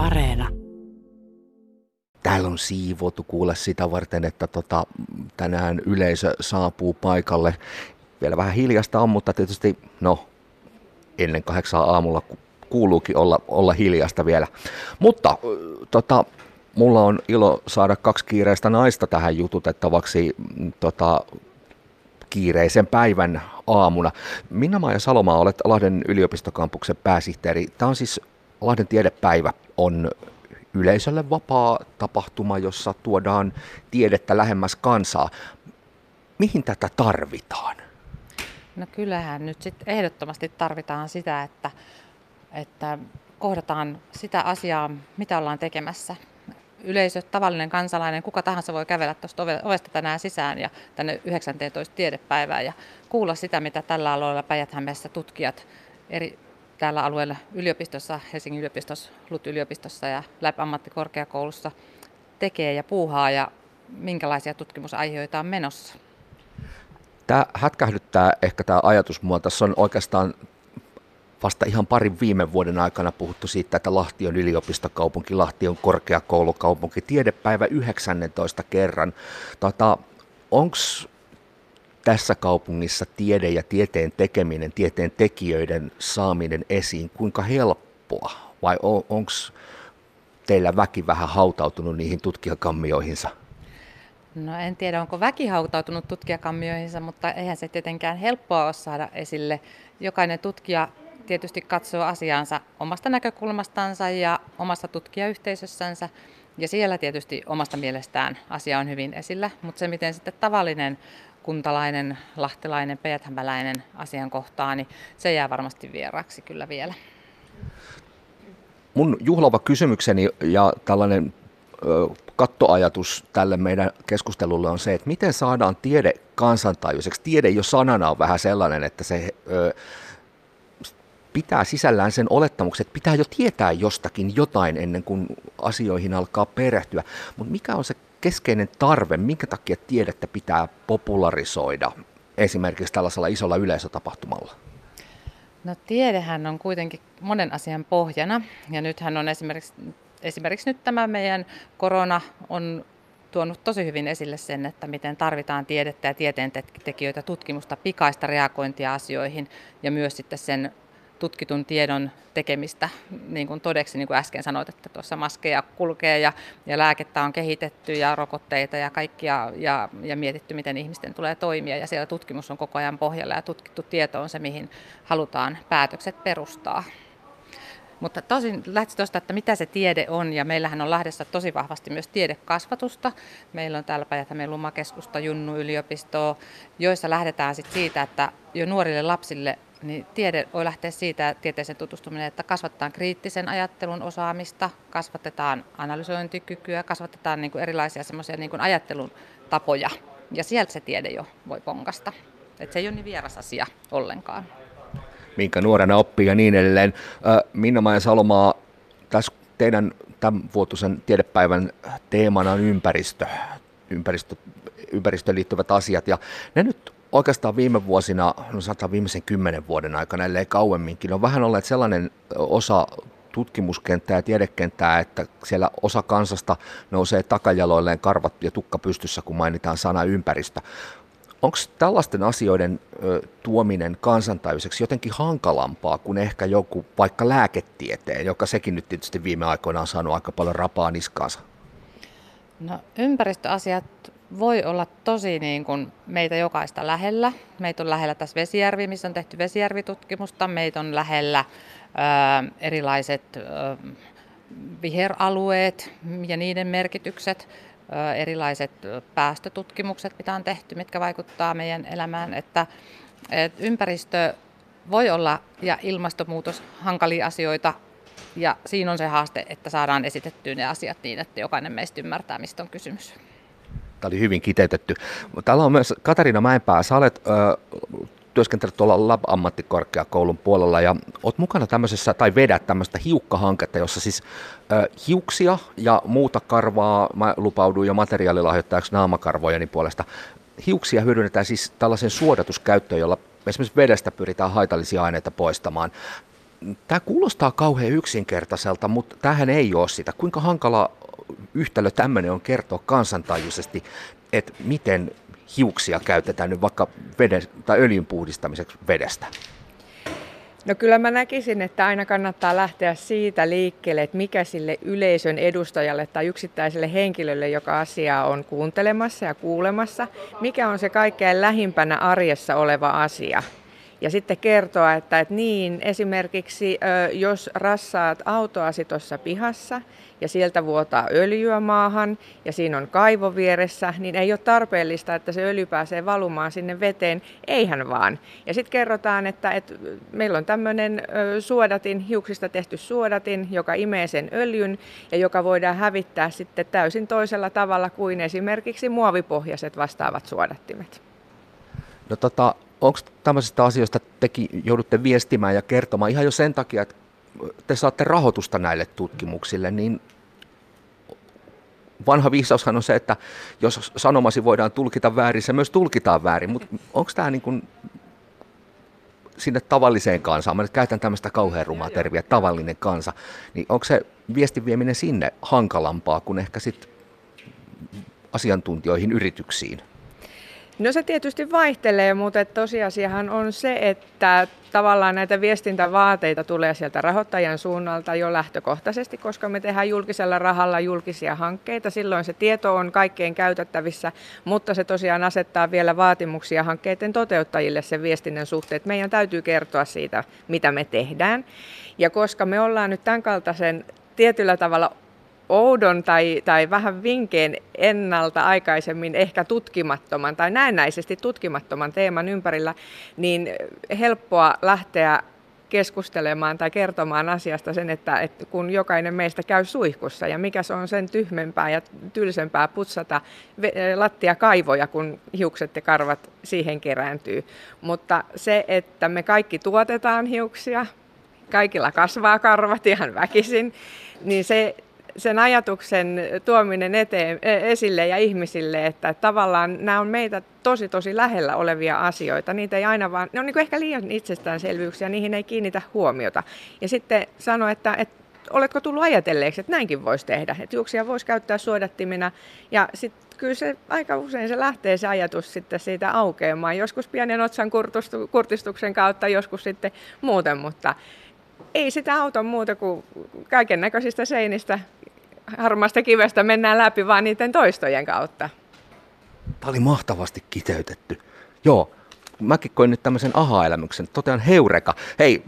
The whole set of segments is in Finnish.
Areena. Täällä on siivotu kuule sitä varten, että tota, tänään yleisö saapuu paikalle. Vielä vähän hiljasta on, mutta tietysti no, ennen kahdeksaa aamulla kuuluukin olla, olla hiljasta vielä. Mutta tota, mulla on ilo saada kaksi kiireistä naista tähän jututettavaksi tota, kiireisen päivän aamuna. Minna-Maija Salomaa, olet Lahden yliopistokampuksen pääsihteeri. Tämä on siis Lahden tiedepäivä on yleisölle vapaa tapahtuma, jossa tuodaan tiedettä lähemmäs kansaa. Mihin tätä tarvitaan? No kyllähän nyt sitten ehdottomasti tarvitaan sitä, että, että kohdataan sitä asiaa, mitä ollaan tekemässä. Yleisö, tavallinen kansalainen, kuka tahansa voi kävellä tuosta ovesta tänään sisään ja tänne 19 tiedepäivään ja kuulla sitä, mitä tällä alueella päijät tutkijat eri täällä alueella yliopistossa, Helsingin yliopistossa, LUT-yliopistossa ja LÄP-ammattikorkeakoulussa tekee ja puuhaa ja minkälaisia tutkimusaiheita on menossa. Tämä hätkähdyttää ehkä tämä ajatus mua. Tässä on oikeastaan vasta ihan parin viime vuoden aikana puhuttu siitä, että Lahti on yliopistokaupunki, Lahti on korkeakoulukaupunki, tiedepäivä 19 kerran. Tota, Onko tässä kaupungissa tiede ja tieteen tekeminen, tieteen tekijöiden saaminen esiin, kuinka helppoa? Vai on, onko teillä väki vähän hautautunut niihin tutkijakammioihinsa? No en tiedä, onko väki hautautunut tutkijakammioihinsa, mutta eihän se tietenkään helppoa ole saada esille. Jokainen tutkija tietysti katsoo asiaansa omasta näkökulmastansa ja omassa tutkijayhteisössänsä. Ja siellä tietysti omasta mielestään asia on hyvin esillä, mutta se miten sitten tavallinen kuntalainen, lahtelainen, peäthämäläinen asian kohtaa, niin se jää varmasti vieraaksi kyllä vielä. Mun juhlava kysymykseni ja tällainen kattoajatus tälle meidän keskustelulle on se, että miten saadaan tiede kansantajuiseksi. Tiede jo sanana on vähän sellainen, että se pitää sisällään sen olettamuksen, että pitää jo tietää jostakin jotain ennen kuin asioihin alkaa perehtyä. Mutta mikä on se keskeinen tarve, minkä takia tiedettä pitää popularisoida esimerkiksi tällaisella isolla yleisötapahtumalla? No tiedehän on kuitenkin monen asian pohjana ja nythän on esimerkiksi, esimerkiksi nyt tämä meidän korona on tuonut tosi hyvin esille sen, että miten tarvitaan tiedettä ja tieteentekijöitä, tutkimusta, pikaista reagointia asioihin ja myös sitten sen tutkitun tiedon tekemistä niin kuin todeksi, niin kuin äsken sanoit, että tuossa maskeja kulkee ja, ja lääkettä on kehitetty ja rokotteita ja kaikkia ja, ja mietitty, miten ihmisten tulee toimia ja siellä tutkimus on koko ajan pohjalla ja tutkittu tieto on se, mihin halutaan päätökset perustaa. Mutta tosin lähti tuosta, että mitä se tiede on, ja meillähän on Lahdessa tosi vahvasti myös tiedekasvatusta. Meillä on täällä päijät Lumakeskusta, Junnu yliopistoa, joissa lähdetään sit siitä, että jo nuorille lapsille niin tiede voi lähteä siitä tieteeseen tutustuminen, että kasvatetaan kriittisen ajattelun osaamista, kasvatetaan analysointikykyä, kasvatetaan niin kuin erilaisia semmoisia niin kuin ajattelun tapoja. Ja sieltä se tiede jo voi ponkasta. Että se ei ole niin vieras asia ollenkaan. Minkä nuorena oppii ja niin edelleen. Minna-Maija Salomaa, tässä teidän tämän vuotuisen tiedepäivän teemana on ympäristö, ympäristö, ympäristöön liittyvät asiat. Ja ne nyt oikeastaan viime vuosina, no sanotaan viimeisen kymmenen vuoden aikana, ellei kauemminkin, on vähän olleet sellainen osa tutkimuskenttää ja tiedekenttää, että siellä osa kansasta nousee takajaloilleen karvat ja tukka pystyssä, kun mainitaan sana ympäristö. Onko tällaisten asioiden ö, tuominen kansantajuiseksi jotenkin hankalampaa kuin ehkä joku vaikka lääketieteen, joka sekin nyt tietysti viime aikoina on saanut aika paljon rapaa niskaansa? No, ympäristöasiat voi olla tosi niin kuin meitä jokaista lähellä. Meitä on lähellä tässä Vesijärvi, missä on tehty vesijärvitutkimusta. Meitä on lähellä ää, erilaiset ää, viheralueet ja niiden merkitykset, ää, erilaiset päästötutkimukset, mitä on tehty, mitkä vaikuttaa meidän elämään. Että, et ympäristö voi olla ja ilmastonmuutos hankalia asioita, ja siinä on se haaste, että saadaan esitettyä ne asiat niin, että jokainen meistä ymmärtää, mistä on kysymys. Tämä oli hyvin kiteytetty. Täällä on myös Katarina Mäenpää. Sä olet ö, työskentelet tuolla Lab-ammattikorkeakoulun puolella ja olet mukana tämmöisessä, tai vedät tämmöistä hiukkahanketta, jossa siis ö, hiuksia ja muuta karvaa, mä lupaudun jo materiaalilahjoittajaksi naamakarvojeni puolesta, hiuksia hyödynnetään siis tällaisen suodatuskäyttöön, jolla esimerkiksi vedestä pyritään haitallisia aineita poistamaan. Tämä kuulostaa kauhean yksinkertaiselta, mutta tähän ei ole sitä. Kuinka hankala yhtälö tämmöinen on kertoa kansantajuisesti, että miten hiuksia käytetään nyt vaikka veden, tai öljyn puhdistamiseksi vedestä? No kyllä mä näkisin, että aina kannattaa lähteä siitä liikkeelle, että mikä sille yleisön edustajalle tai yksittäiselle henkilölle, joka asiaa on kuuntelemassa ja kuulemassa, mikä on se kaikkein lähimpänä arjessa oleva asia ja sitten kertoa, että, että niin, esimerkiksi jos rassaat autoasi tuossa pihassa ja sieltä vuotaa öljyä maahan ja siinä on kaivo vieressä, niin ei ole tarpeellista, että se öljy pääsee valumaan sinne veteen, eihän vaan. Ja sitten kerrotaan, että, että meillä on tämmöinen suodatin, hiuksista tehty suodatin, joka imee sen öljyn ja joka voidaan hävittää sitten täysin toisella tavalla kuin esimerkiksi muovipohjaiset vastaavat suodattimet. No tota, onko tämmöisistä asioista tekin joudutte viestimään ja kertomaan ihan jo sen takia, että te saatte rahoitusta näille tutkimuksille, niin vanha viisaushan on se, että jos sanomasi voidaan tulkita väärin, se myös tulkitaan väärin, mutta onko tämä niin kuin sinne tavalliseen kansaan, mä nyt käytän tämmöistä kauhean rumaa terviä, tavallinen kansa, niin onko se viestin vieminen sinne hankalampaa kuin ehkä sitten asiantuntijoihin, yrityksiin? No se tietysti vaihtelee, mutta tosiasiahan on se, että tavallaan näitä viestintävaateita tulee sieltä rahoittajan suunnalta jo lähtökohtaisesti, koska me tehdään julkisella rahalla julkisia hankkeita. Silloin se tieto on kaikkein käytettävissä, mutta se tosiaan asettaa vielä vaatimuksia hankkeiden toteuttajille sen viestinnän suhteen. Meidän täytyy kertoa siitä, mitä me tehdään. Ja koska me ollaan nyt tämän kaltaisen tietyllä tavalla oudon tai, tai vähän vinkeen ennalta aikaisemmin ehkä tutkimattoman tai näennäisesti tutkimattoman teeman ympärillä, niin helppoa lähteä keskustelemaan tai kertomaan asiasta sen, että, että kun jokainen meistä käy suihkussa ja mikä se on sen tyhmempää ja tylsempää putsata lattiakaivoja, kun hiukset ja karvat siihen kerääntyy. Mutta se, että me kaikki tuotetaan hiuksia, kaikilla kasvaa karvat ihan väkisin, niin se sen ajatuksen tuominen eteen, e, esille ja ihmisille, että tavallaan nämä on meitä tosi tosi lähellä olevia asioita. Niitä ei aina vaan, ne on niin ehkä liian itsestäänselvyyksiä, niihin ei kiinnitä huomiota. Ja sitten sano, että, että oletko tullut ajatelleeksi, että näinkin voisi tehdä, että juoksia voisi käyttää suodattimina ja sitten kyllä se aika usein se lähtee se ajatus sitten siitä aukeamaan, joskus pienen otsan kurtistuksen kautta, joskus sitten muuten, mutta ei sitä auta muuta kuin kaiken näköisistä seinistä harmaasta kivestä mennään läpi vaan niiden toistojen kautta. Tämä oli mahtavasti kiteytetty. Joo, mäkin koin nyt tämmöisen aha-elämyksen. Totean heureka. Hei,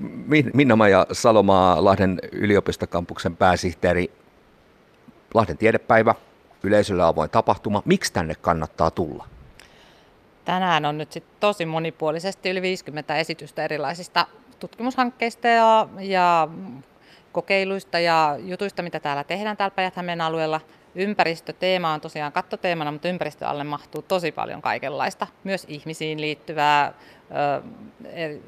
Minna-Maja Salomaa, Lahden yliopistokampuksen pääsihteeri. Lahden tiedepäivä, yleisöllä avoin tapahtuma. Miksi tänne kannattaa tulla? Tänään on nyt sit tosi monipuolisesti yli 50 esitystä erilaisista tutkimushankkeista ja, ja kokeiluista ja jutuista, mitä täällä tehdään täällä päijät alueella. Ympäristöteema on tosiaan kattoteemana, mutta ympäristö alle mahtuu tosi paljon kaikenlaista, myös ihmisiin liittyvää,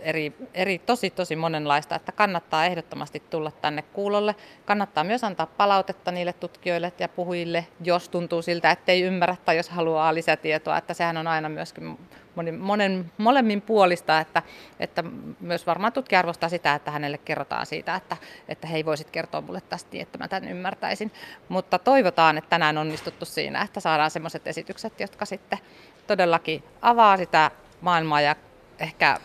eri, eri, tosi tosi monenlaista, että kannattaa ehdottomasti tulla tänne kuulolle. Kannattaa myös antaa palautetta niille tutkijoille ja puhujille, jos tuntuu siltä, ettei ymmärrä tai jos haluaa lisätietoa, että sehän on aina myöskin monen, monen, molemmin puolista, että, että myös varmaan tutkija arvostaa sitä, että hänelle kerrotaan siitä, että, että hei voisit kertoa mulle tästä, niin, että mä tämän ymmärtäisin. Mutta toivotaan, että tänään onnistuttu siinä, että saadaan sellaiset esitykset, jotka sitten todellakin avaa sitä maailmaa ja ehkä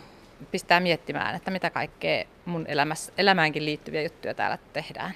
pistää miettimään, että mitä kaikkea mun elämässä, elämäänkin liittyviä juttuja täällä tehdään.